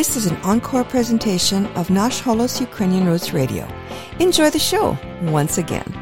This is an encore presentation of Nash Holos Ukrainian Roots Radio. Enjoy the show once again.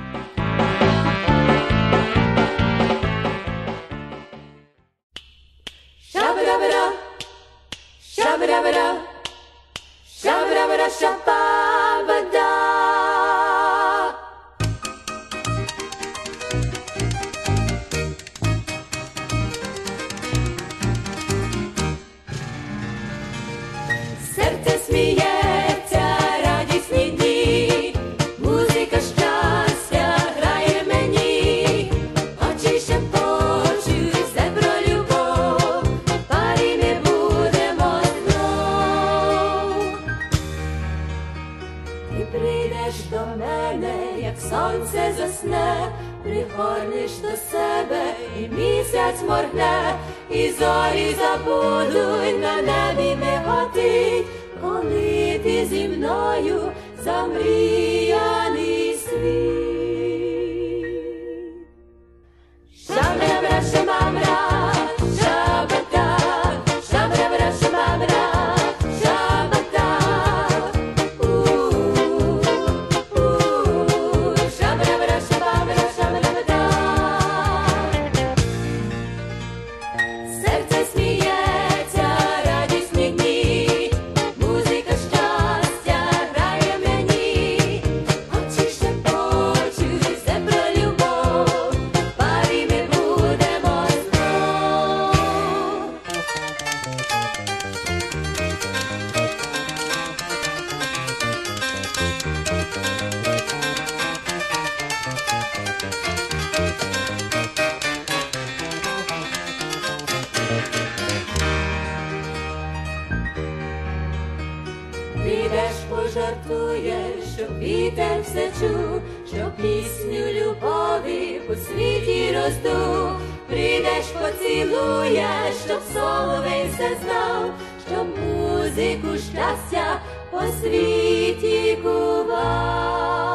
Вітер все чув, що пісню любові по світі розду. Прийдеш, поцілуєш, щоб соловей все знав, щоб музику щастя по світі кував.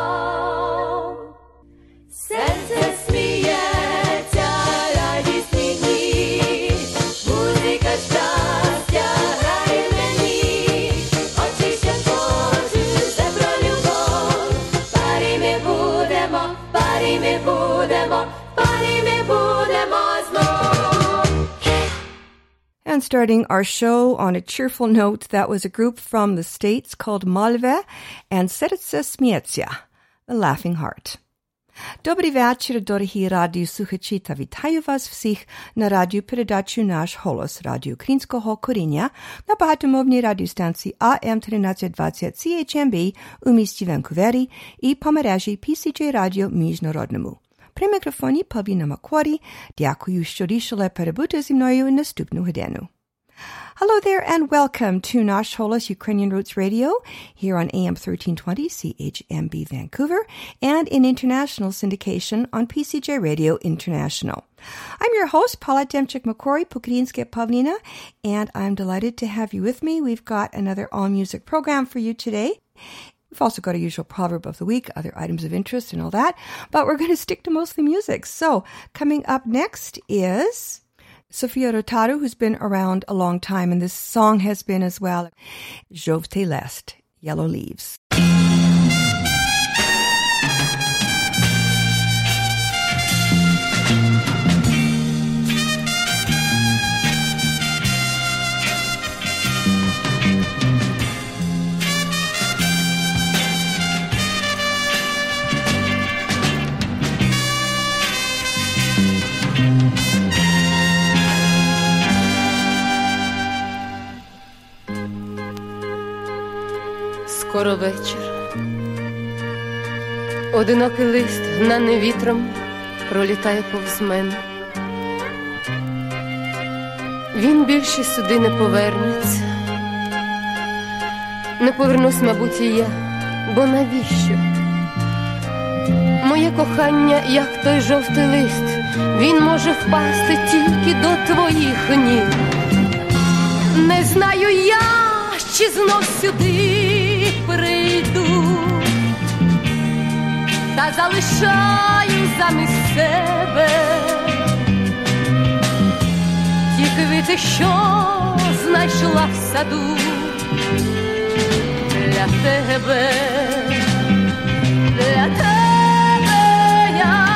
And starting our show on a cheerful note, that was a group from the States called Malve and Serce Smietsia, the Laughing Heart. Добрий вечір, дорогі радіослухачі та вітаю вас всіх на радіопередачу «Наш голос» радіо українського коріння на багатомовній радіостанції AM 1320 CHMB у місті Ванкувері і по мережі PCJ Радіо Міжнародному. При микрофоні Павліна Макворі. Дякую, що рішили перебути зі мною наступну годину. Hello there and welcome to Nash Holos Ukrainian Roots Radio here on AM 1320 CHMB Vancouver and in international syndication on PCJ Radio International. I'm your host, Paula Demchik Macquarie, Pukarinska Pavlina, and I'm delighted to have you with me. We've got another all music program for you today. We've also got a usual proverb of the week, other items of interest and all that, but we're going to stick to mostly music. So coming up next is Sofia Rotaru, who's been around a long time, and this song has been as well. Jove te Lest, Yellow Leaves. Скоро вечір. Одинокий лист, гнаний вітром, пролітає повз мене. Він більше сюди не повернеться. Не повернусь, мабуть, і я, бо навіщо? Моє кохання, як той жовтий лист, він може впасти тільки до твоїх ніг. Не знаю я, чи знов сюди та залишаю замість себе ті квіти, що знайшла в саду. для тебе, для тебе я,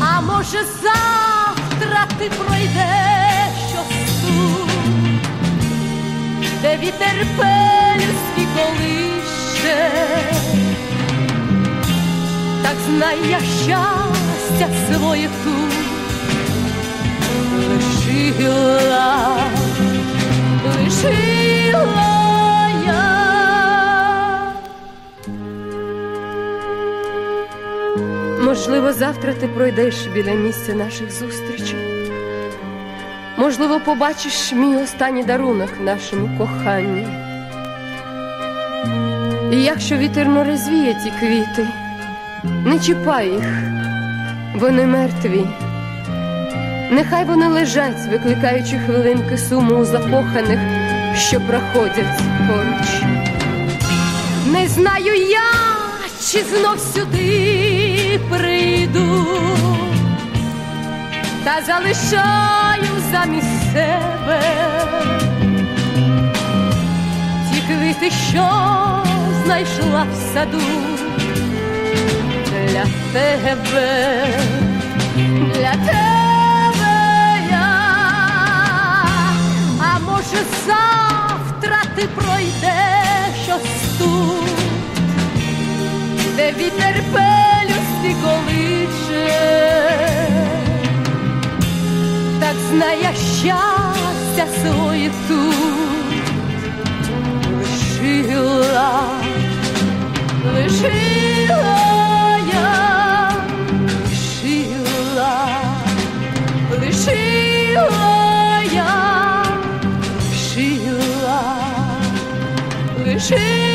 а може завтра ти пройдеш щось де вітер пелюстки колише, так знай я щастя своє тут лишила, лишила. Можливо, завтра ти пройдеш біля місця наших зустрічей. Можливо, побачиш мій останній дарунок нашому коханню. І якщо вітерно розвіє ті квіти, не чіпай їх, вони мертві. Нехай вони лежать, викликаючи хвилинки суму у закоханих, що проходять поруч. Не знаю я, чи знов сюди прийду, та залишаю замість себе ті квіти, що знайшла в саду для тебе, для тебе а може завтра ти пройдеш ось тут, де вітер пелюсті колише, так знає щастя своє тут. Лишила, лишила лишила я, лишила, лишила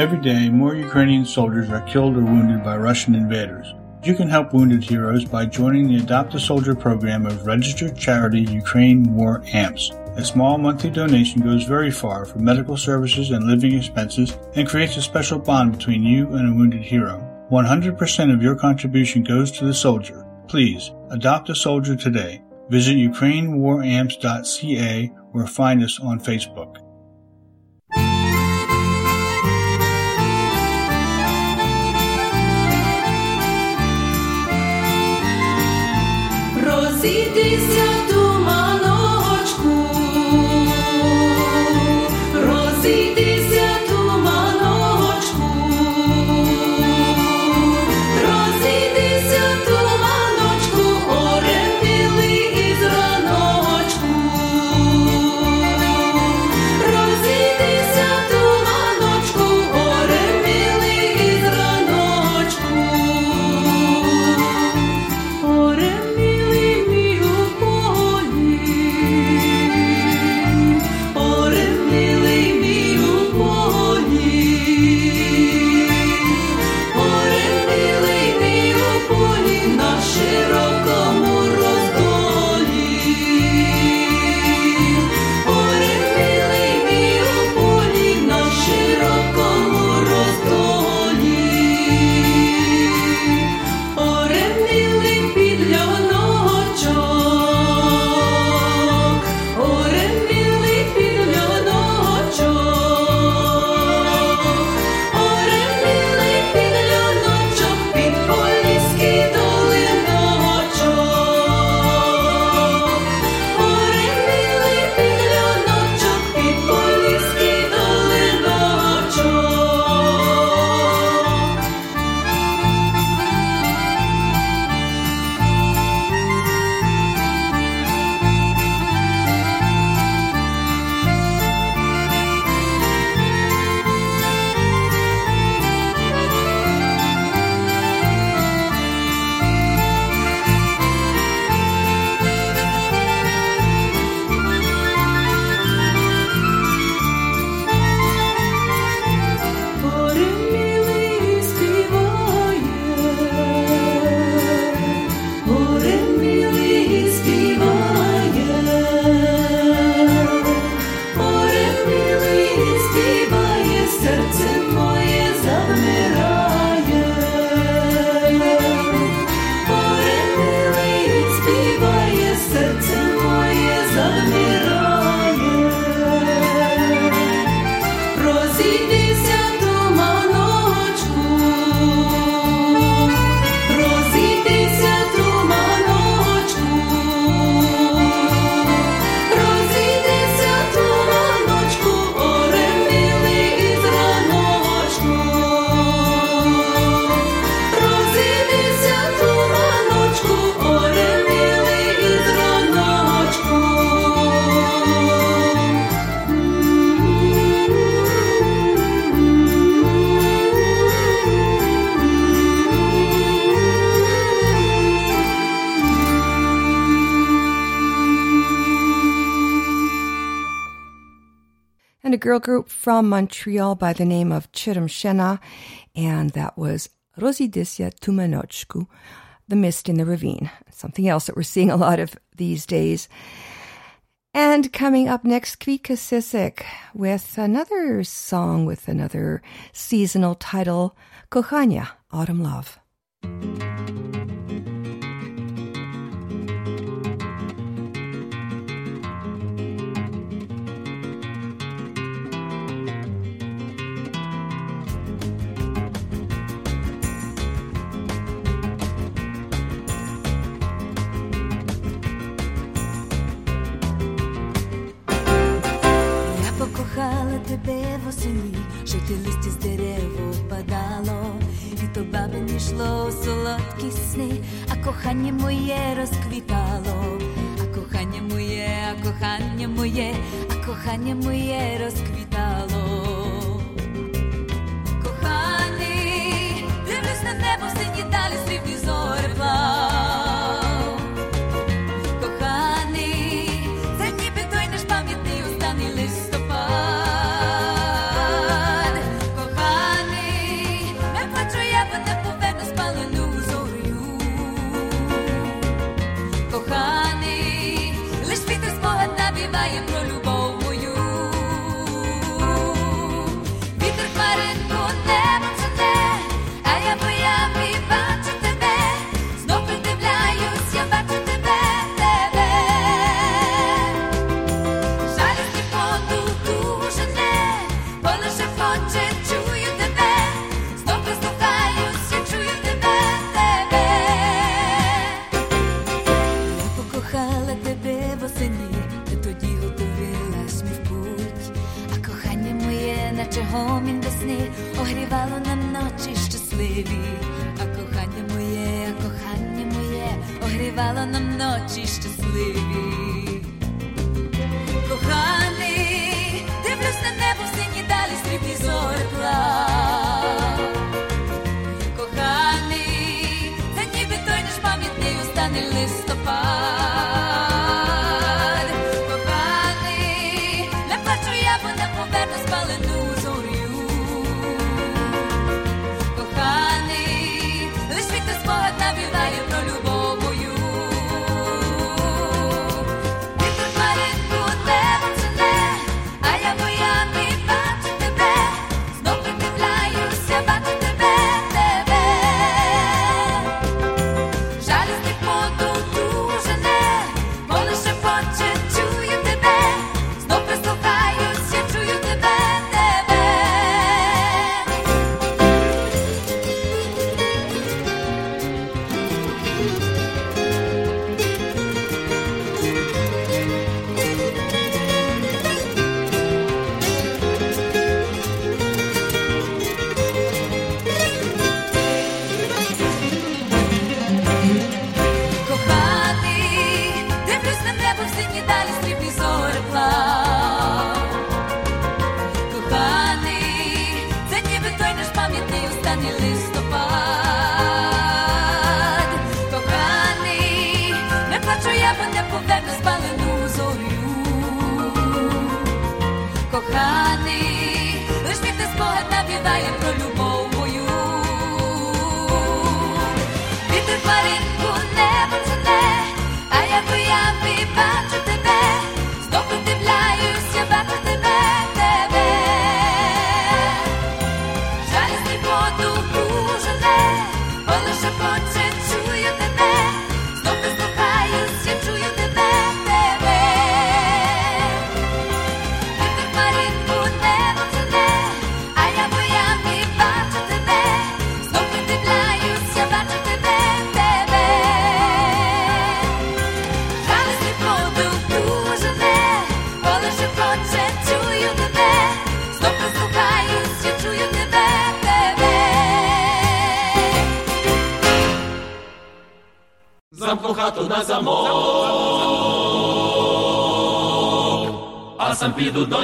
Every day, more Ukrainian soldiers are killed or wounded by Russian invaders. You can help wounded heroes by joining the Adopt a Soldier program of registered charity Ukraine War AMPS. A small monthly donation goes very far for medical services and living expenses and creates a special bond between you and a wounded hero. 100% of your contribution goes to the soldier. Please, adopt a soldier today. Visit ukrainewaramps.ca or find us on Facebook. see this. girl group from Montreal by the name of Chiram Shena, and that was Rosidisya Tumanochku, The Mist in the Ravine, something else that we're seeing a lot of these days. And coming up next, Kvika Sisik with another song with another seasonal title, Kohanya, Autumn Love. восени, жити листя з дерев падало і то бабині йшло у солодкі сни, а кохання моє розквітало, а кохання моє, а кохання моє, а кохання моє розквітало. Коханий, дивлюсь на небо сині далі срібні зорепла.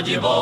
Vojvo.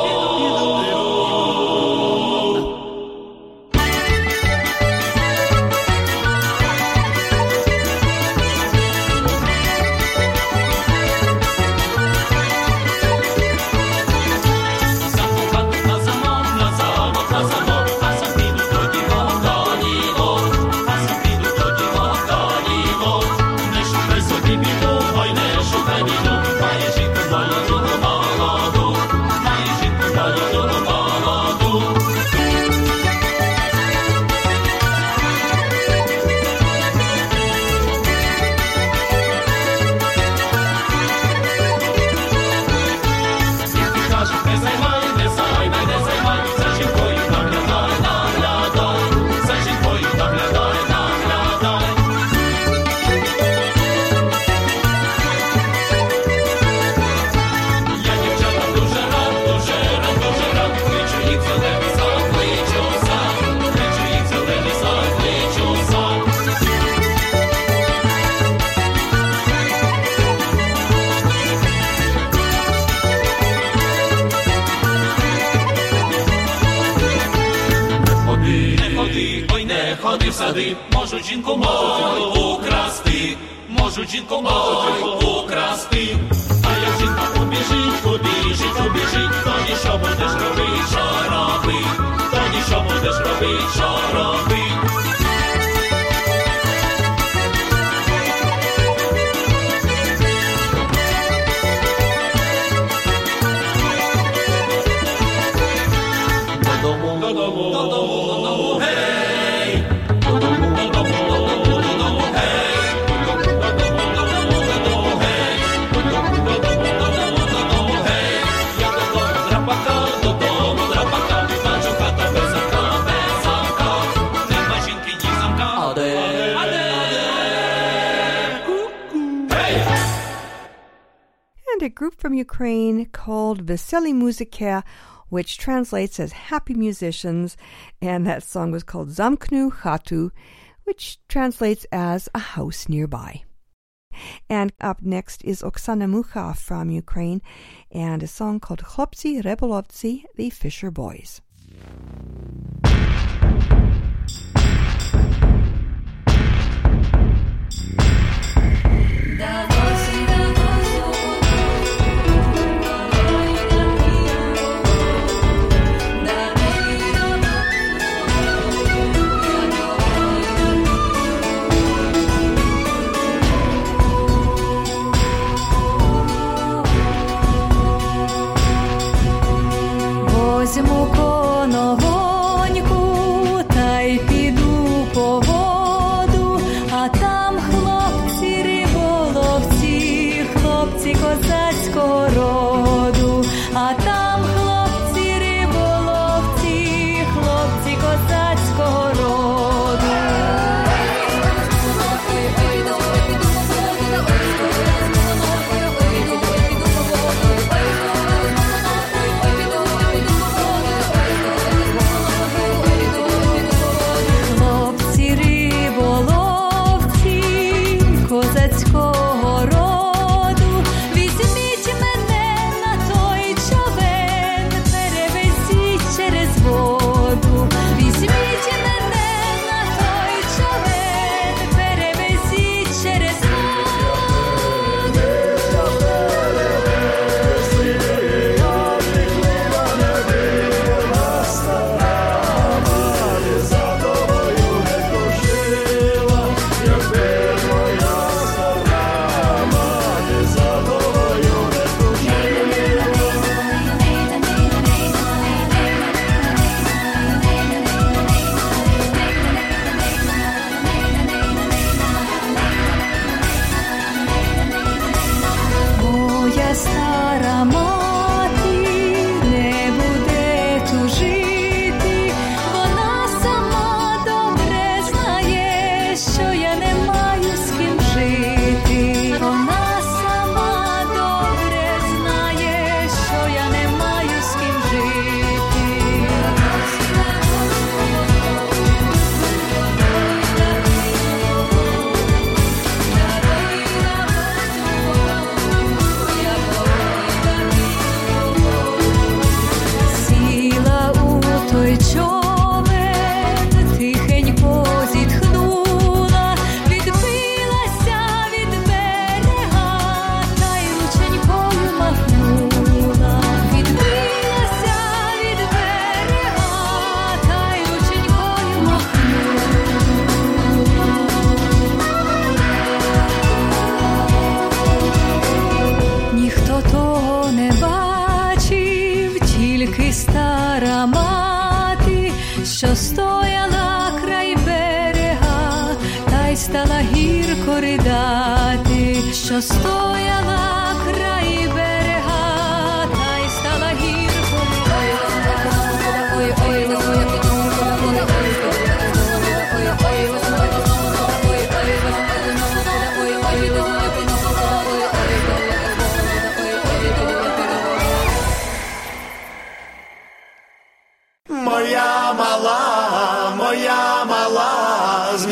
a group from Ukraine called Veseli Muzika, which translates as Happy Musicians, and that song was called Zamknu Chatu, which translates as A House Nearby. And up next is Oksana Mukha from Ukraine and a song called Chlopci Rebolovci, the Fisher Boys.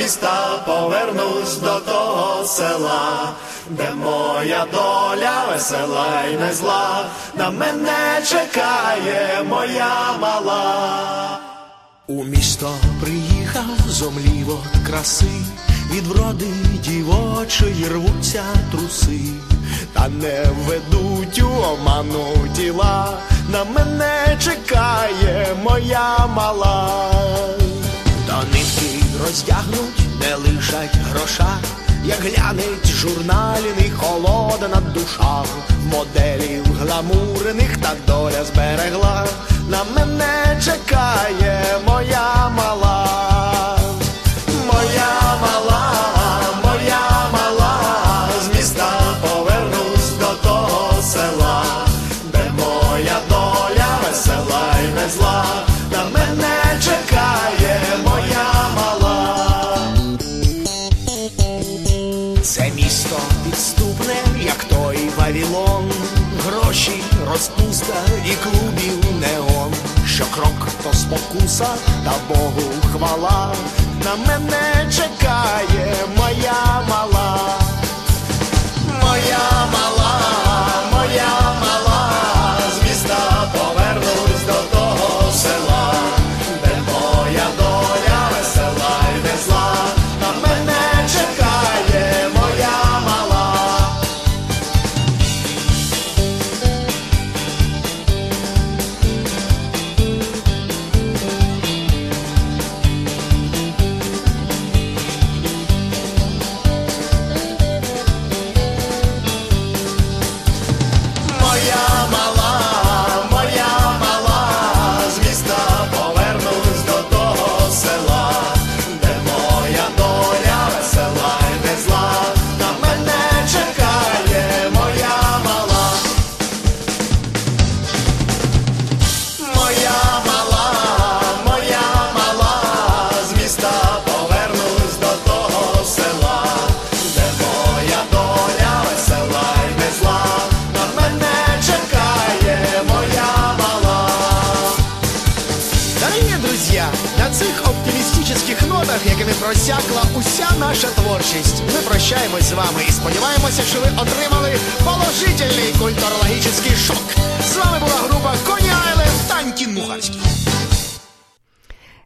міста повернусь до того села, де моя доля весела й не зла, на мене чекає моя мала. У місто приїхав зомлів от краси, від вроди дівочої рвуться труси, та не ведуть у оману тіла, на мене чекає моя мала. Роздягнуть, не лишать гроша, як глянеть журналіний холодна душа, моделів гламурних так доля зберегла, на мене чекає моя мала, спокуса, та Богу хвала, на мене нотах, якими просякла уся наша творчість, ми прощаємось з вами і сподіваємося, що ви отримали положительний культурологічний шок. З вами була група Коні Айленд та Антін Мухарський.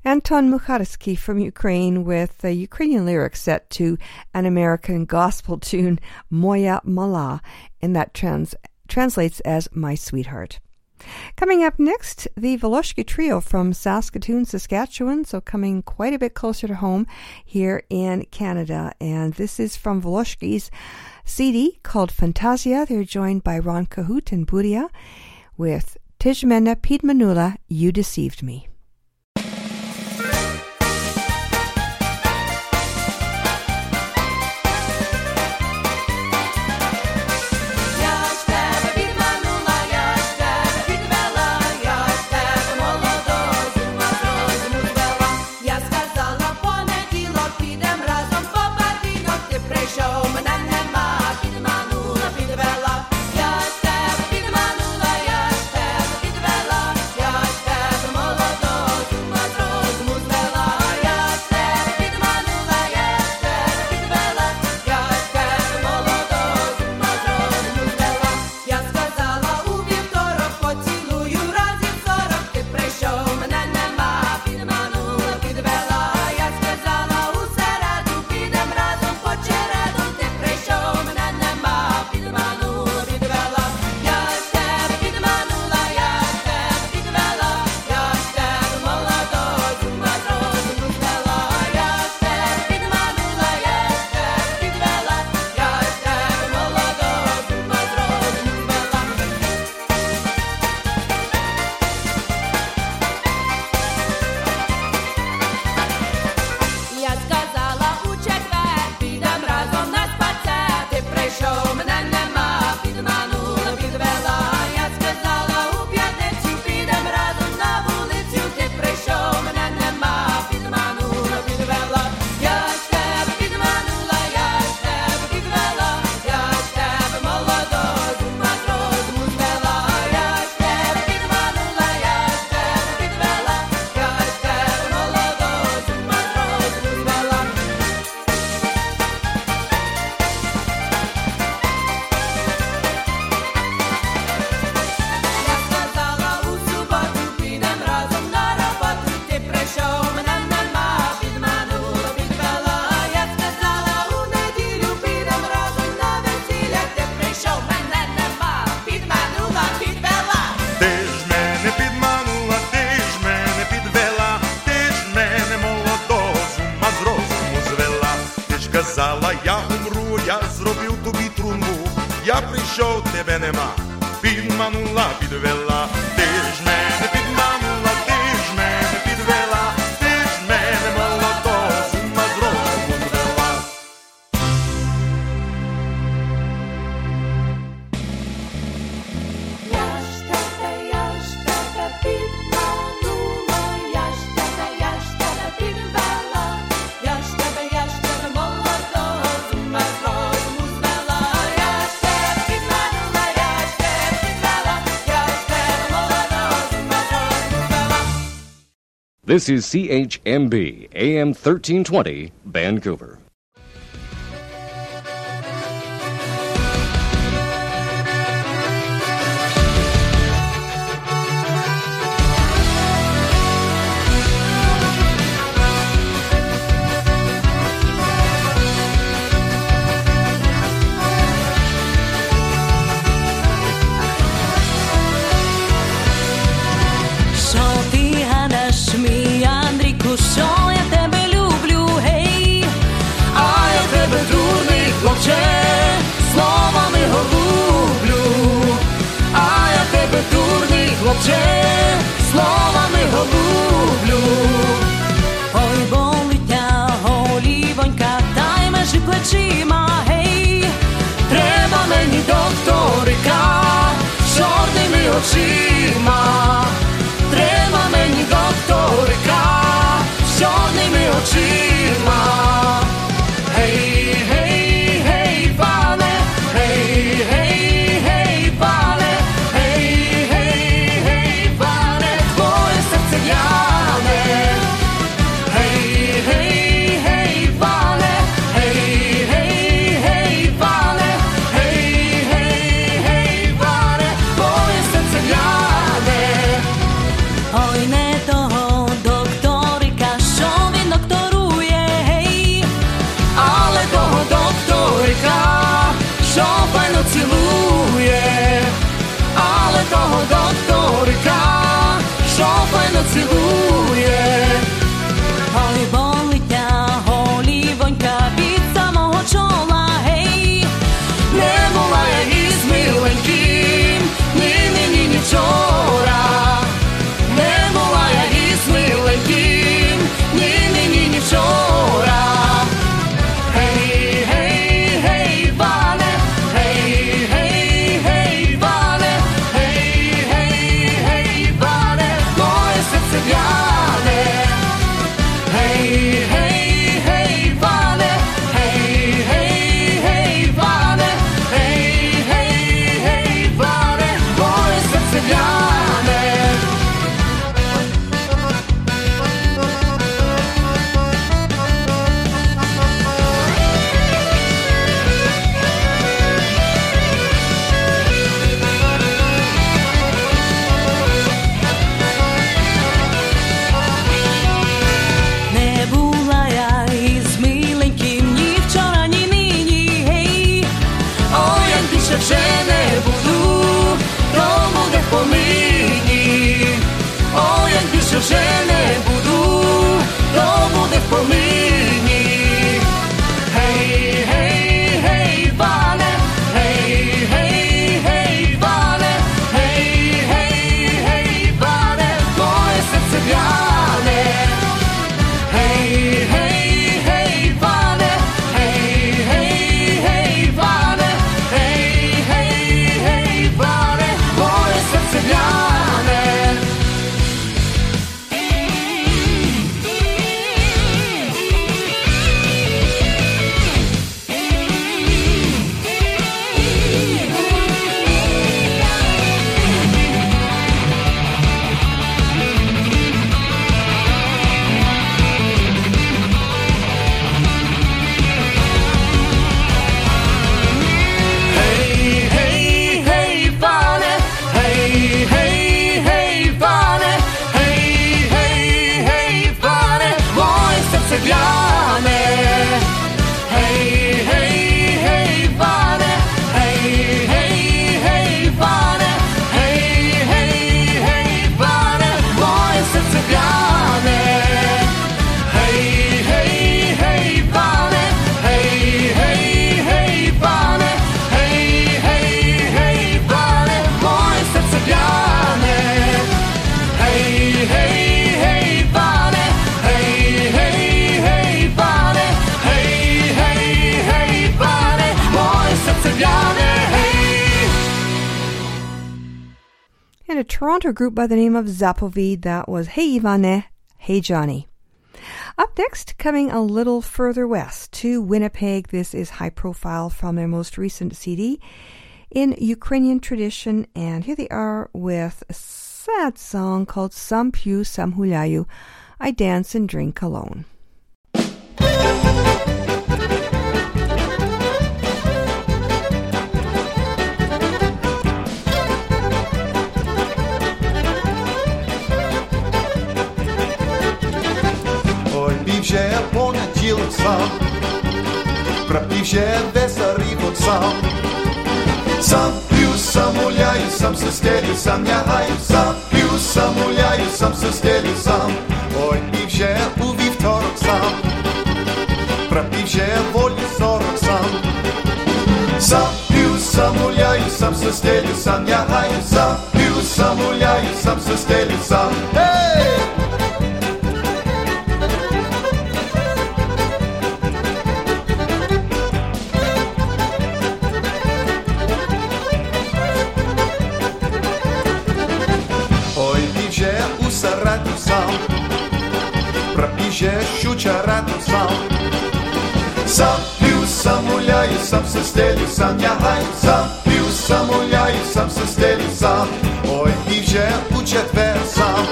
Anton Mukharsky from Ukraine with the Ukrainian lyrics set to an American gospel tune, Moya Mala, and that trans- translates as My Sweetheart. Coming up next, the Voloshki Trio from Saskatoon, Saskatchewan, so coming quite a bit closer to home here in Canada. And this is from Voloshki's CD called Fantasia. They're joined by Ron Cahoot and Buria with Tijmena Piedmanula, You Deceived Me. show de Benema, Big Manula, Bill This is CHMB, AM 1320, Vancouver. Group by the name of Zapovi. That was Hey Ivane, Hey Johnny. Up next, coming a little further west to Winnipeg, this is High Profile from their most recent CD in Ukrainian tradition, and here they are with a sad song called Sam Pyu Sam Hulyayu, I Dance and Drink Alone. pra pichar dessa Riboca Sam piju, sam uljaju, sam se stelju, sam jahaju Sam piju, sam uljaju, sam se stelju, sam Oj, piše o vivtorok sam Propiše volje sorok sam Sam piju, sam uljaju, sam se stelju, sam jahaju Sam piju, sam uljaju, sam se sam пропіже щучарату сам. Сам п'ю, сам гуляю, сам се стелю, сам лягаю, сам п'ю, сам гуляю, сам се стелю, сам. Ой, біже у четвер сам,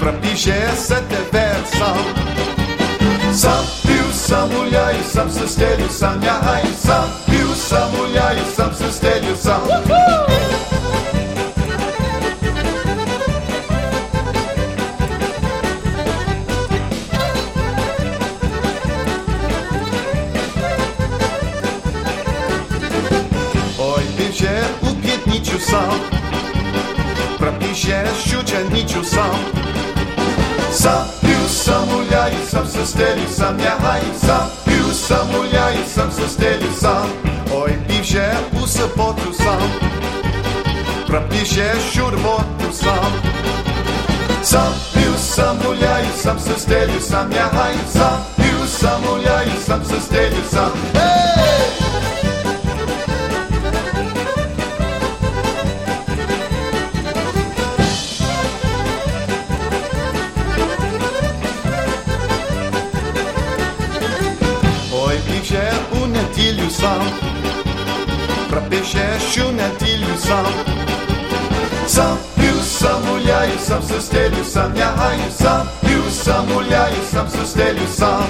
пропіже се тепер сам. Сам п'ю, сам гуляю, сам се стелю, сам лягаю, сам п'ю, сам гуляю, сам се стелю, сам. sierściuczeniciu sam Zapił sam, uliaj sam, zestelił sam, jahaj Zapił sam, uliaj sam, zestelił sam Oj, pił się, usypoczył sam Prapił się, siurmotył sam Zapił sam, uliaj sam, zestelił sam, jahaj Zapił sam, uliaj sam, zestelił sam Hej! sam, ja haju sam, piju sam, uljaju sam, sostelju sam.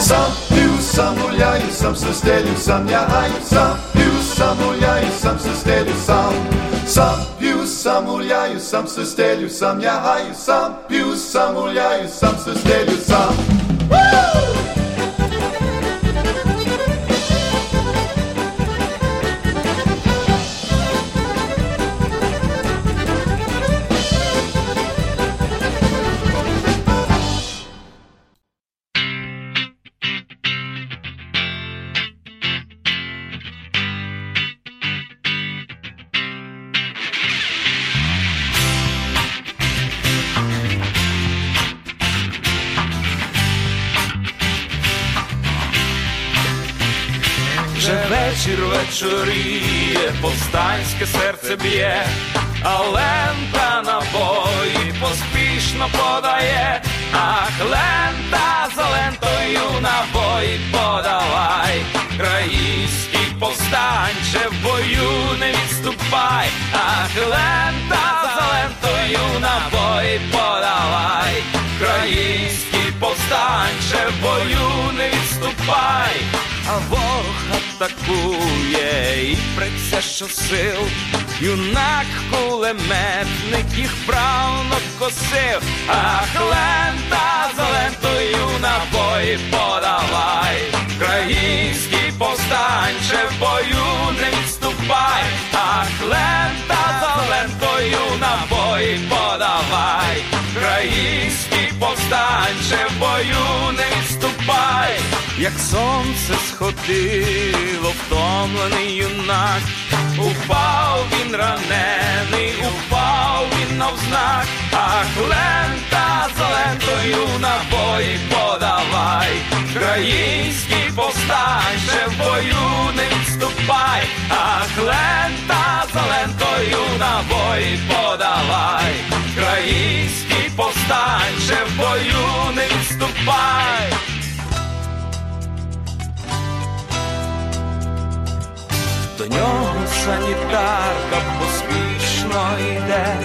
Sam, piju sam, uljaju sam, sostelju sam, ja haju sam, piju sam, uljaju sam, sostelju sam. Sam, piju sam, uljaju sam, sostelju sam, ja haju sam, piju sam, uljaju sam, sostelju sam. Woo! Набої подавай, країнський повстанче в бою не відступай, ах, лента за лентою набої подавай, країнський повстанче в бою не відступай. А ворог атакує. І преться щосил, юнак кулеметник їх правно косив, ах, лента за лентою набої подавай, Український повстанче в бою не відступай, ах, лента за лентою набої подавай, Український повстанче в бою не вступай, як сонце сходило, втомлений юнак, упав він ранений, упав він навзнак, а лента зелентою, лентою набої подавай, Український повстанче в бою не вступай, а лента зелентою, лентою набої подавай, Український повстанче в бою не відступай. До нього санітарка поспішно йде,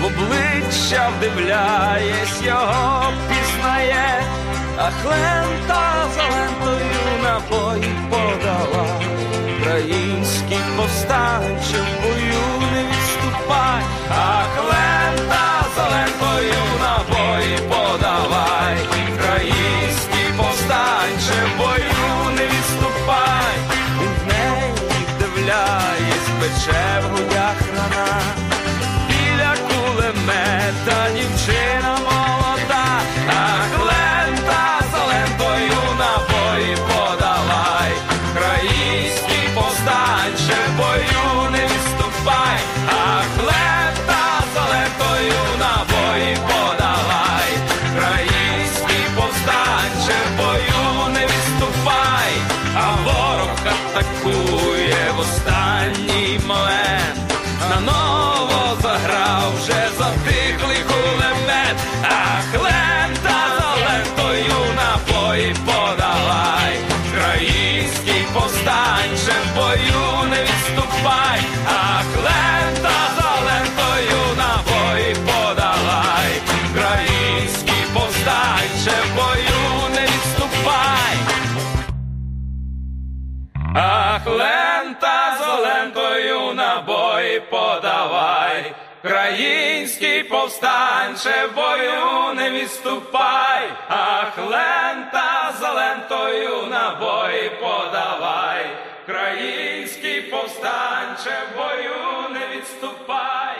в обличчя вдивляєсь, його пізнає, а хлента за лентою напої подала. Український повстанче в бою не відступай, а хлента. зброю набої подавай, Країнський повстанче бою не відступай, Ах, лента за лентою набої подавай, Країнський повстанче бою не відступай.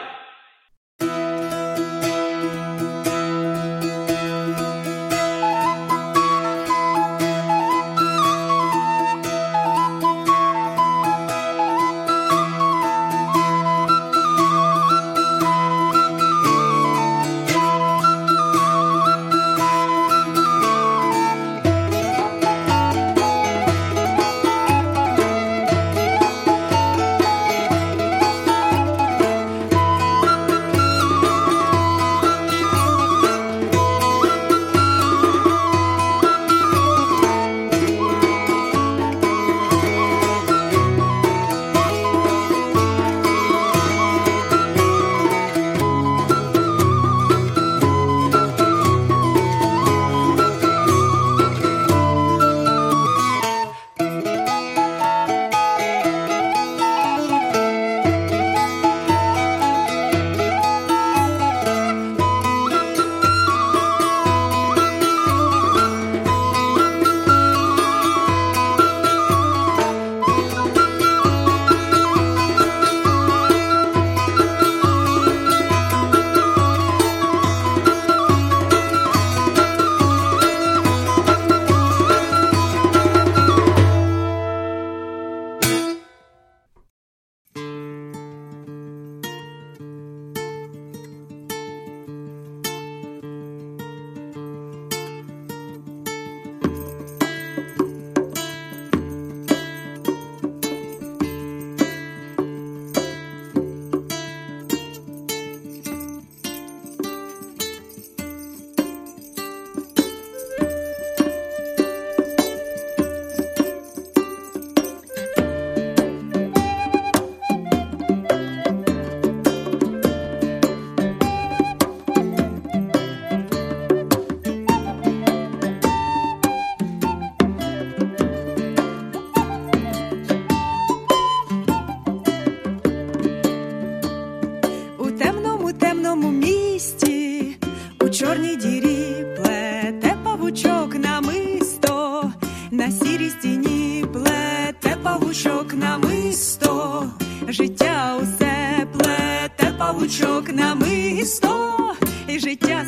Yeah.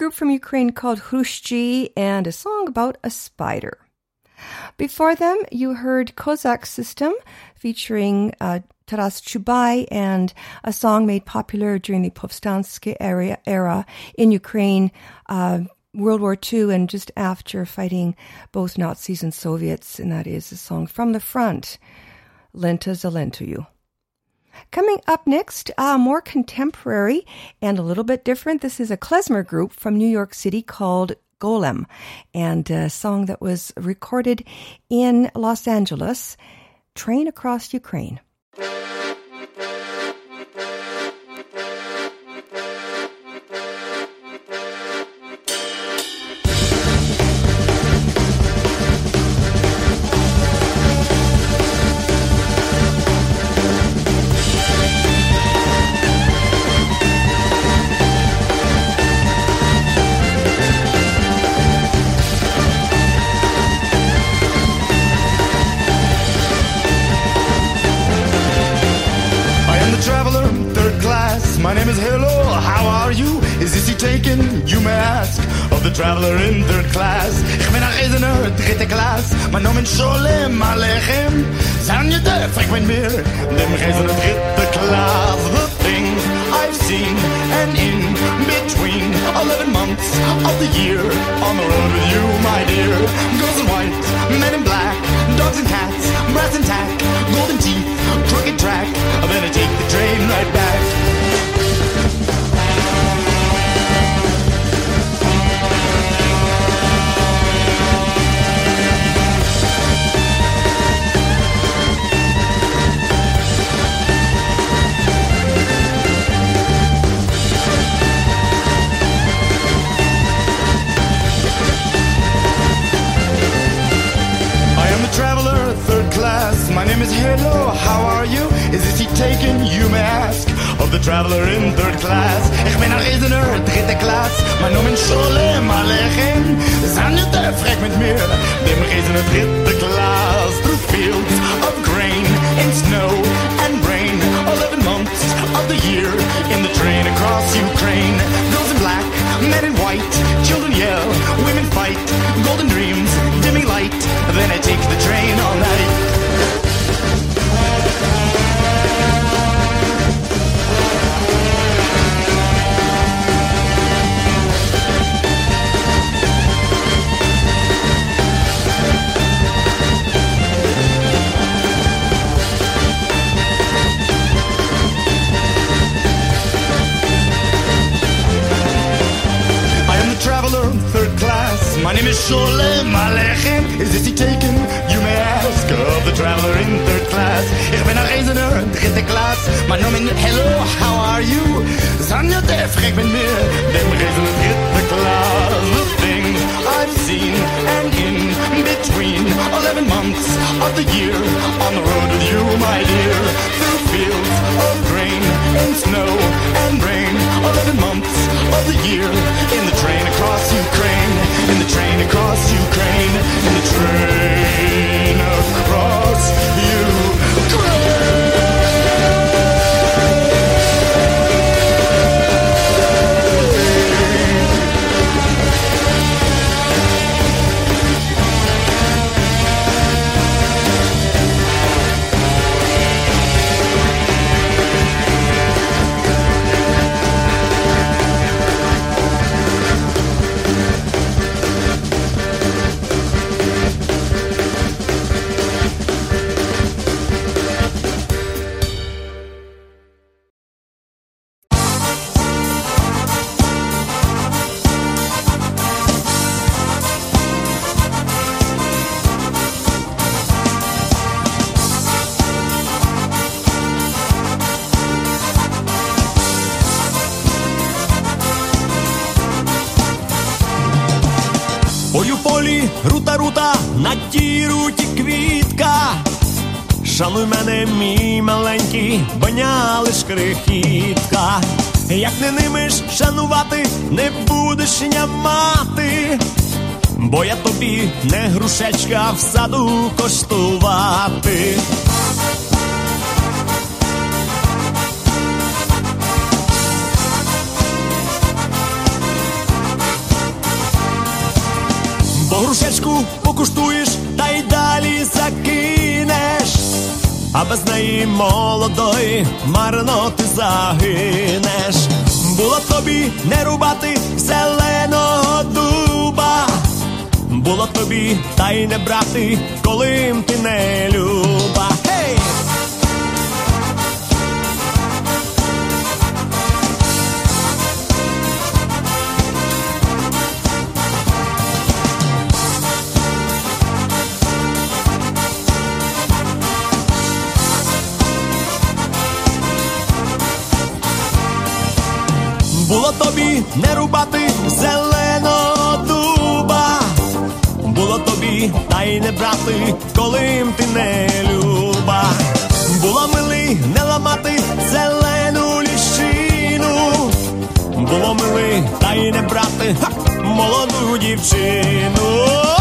Group from Ukraine called Hrushchi and a song about a spider. Before them, you heard Kozak System featuring uh, Taras Chubai and a song made popular during the Povstansky era, era in Ukraine, uh, World War II, and just after fighting both Nazis and Soviets, and that is a song from the front, Lenta Zelentuyu. Coming up next, uh, more contemporary and a little bit different. This is a klezmer group from New York City called Golem, and a song that was recorded in Los Angeles, Train Across Ukraine. Traveler in third class. Ich bin ein Reisender, dritte Klasse. Mein Name ist Sholem Aleichem. Zijn je de ik met mir? Dem Reisender dritte Klasse. The thing I've seen and in between 11 months of the year. On the road with you, my dear. Girls in white, men in black. Dogs and cats, brass and tack. Golden teeth, crooked track. Then I take the train right back. traveler in third class. Ik ben een redener, dritte klas. Mijn noem is Schole, maar leggen. Zijn niet te frek met meer. Dem redener, dritte klas. Through fields of grain and snow. My name is. Is this he taken? You may ask of the traveler in third class. Ich bin ein Reisender, dritte Klasse. Mein Name ist Hello, how are you? Zijn je te frek met mir? Dem Reisender dritte Klasse. The things I've seen and in between 11 months of the year on the road with you, my dear. Fields of grain and snow and rain. 11 months of the year in the train across Ukraine. In the train across Ukraine. In the train across Ukraine. Не грушечка в саду коштувати. Бо грушечку покуштуєш та й далі закинеш, а без неї молодої марно ти загинеш. Було тобі не рубати зеленого дуба, було б тобі та й не брати, коли ти не люба. Гей! Було тобі не рубати не брати, коли ти не люба. Було мили не ламати зелену ліщину, було мили та й не брати ха, молоду дівчину.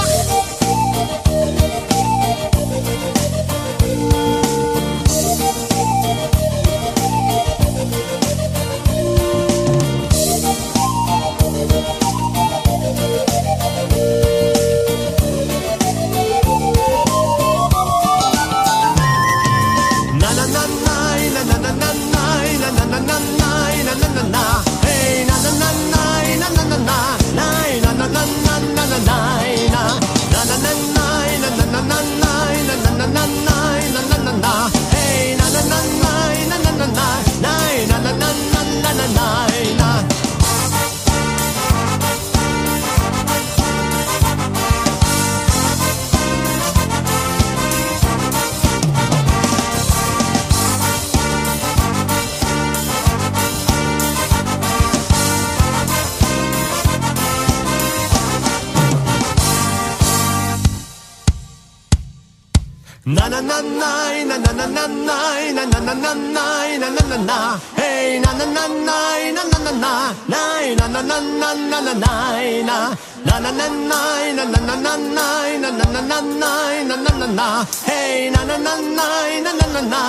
Na na na na na na na na na na na na na na na Hey na na na na na na na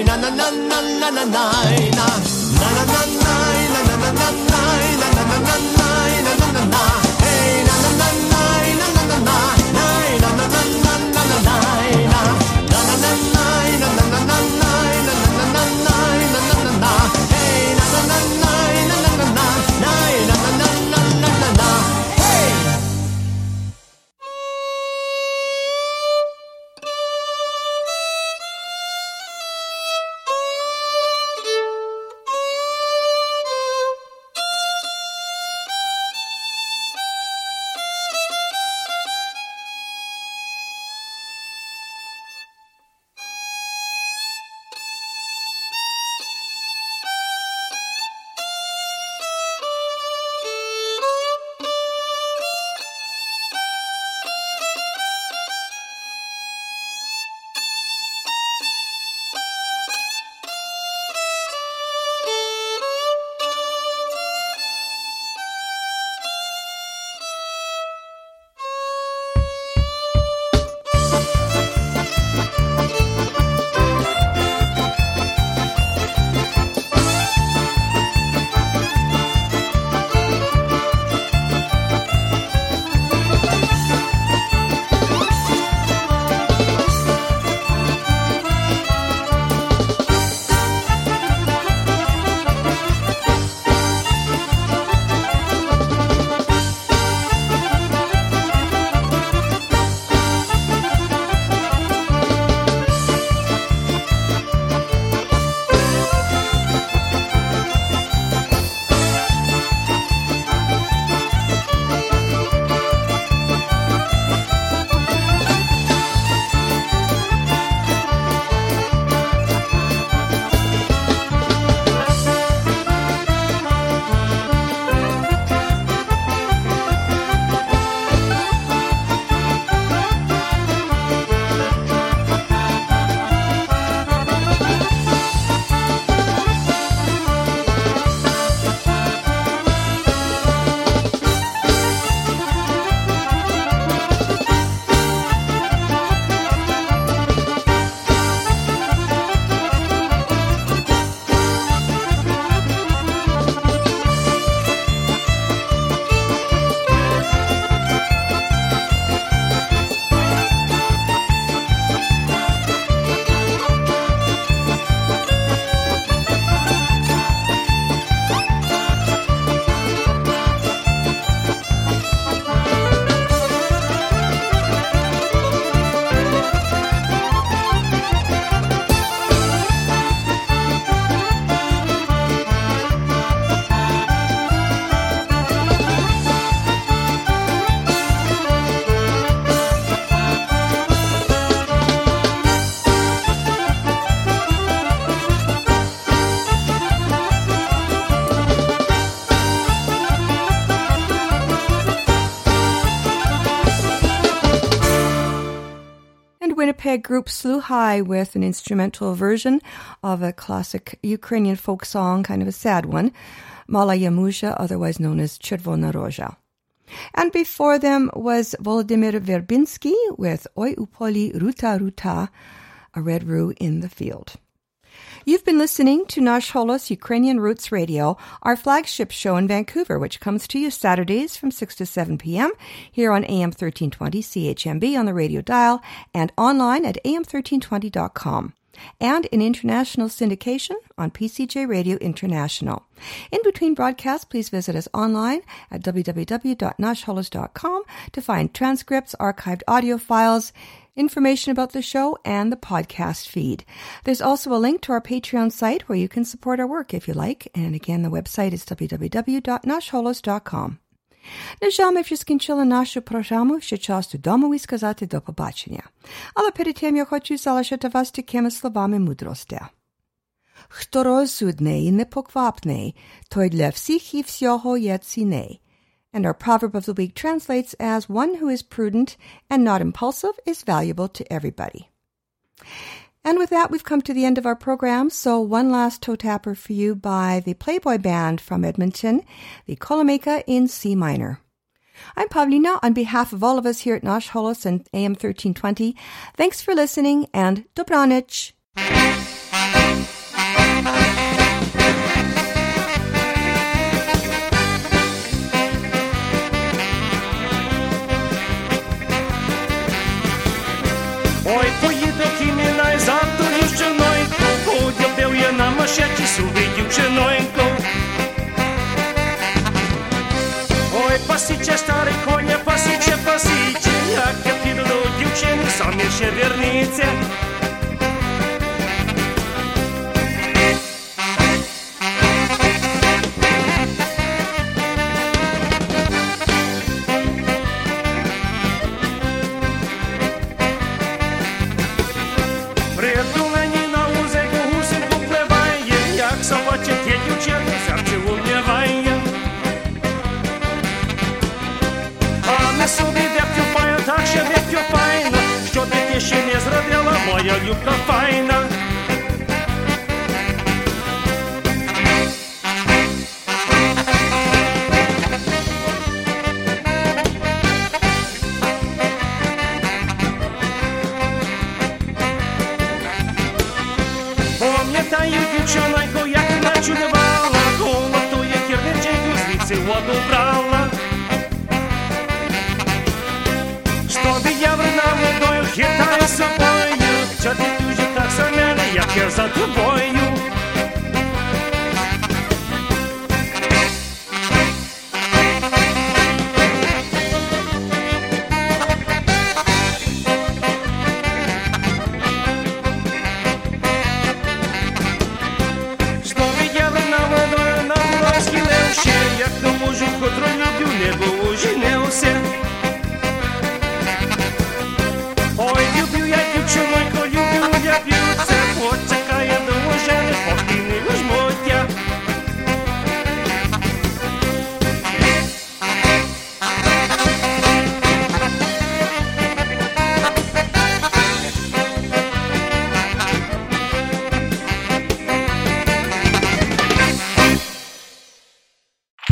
na na na na Na na na Winnipeg group Sluhai with an instrumental version of a classic Ukrainian folk song, kind of a sad one, Mala Yamusha, otherwise known as Chervona Roja. And before them was Volodymyr Verbinsky with Oi Upoli Ruta Ruta, a red rue in the field. You've been listening to Nash Holos Ukrainian Roots Radio, our flagship show in Vancouver, which comes to you Saturdays from 6 to 7 p.m. here on AM 1320 CHMB on the radio dial and online at am1320.com and in international syndication on PCJ Radio International. In between broadcasts, please visit us online at www.nashholos.com to find transcripts, archived audio files, information about the show, and the podcast feed. There's also a link to our Patreon site where you can support our work if you like. And again, the website is www.nashholos.com. На жаль, ми вже скінчили нашу програму, ще час додому і сказати до побачення. Але перед тим я хочу залишити вас такими словами мудрості. Хто розсудний і непоквапний, той для всіх і всього є цінний. And our proverb of the week translates as one who is prudent and not impulsive is valuable to everybody. And with that, we've come to the end of our program. So one last toe tapper for you by the Playboy Band from Edmonton, the Kolomyika in C minor. I'm Pavlina on behalf of all of us here at Nash Holos and AM 1320. Thanks for listening and dobranich. Są mnie się wiernicy Eu all you can find.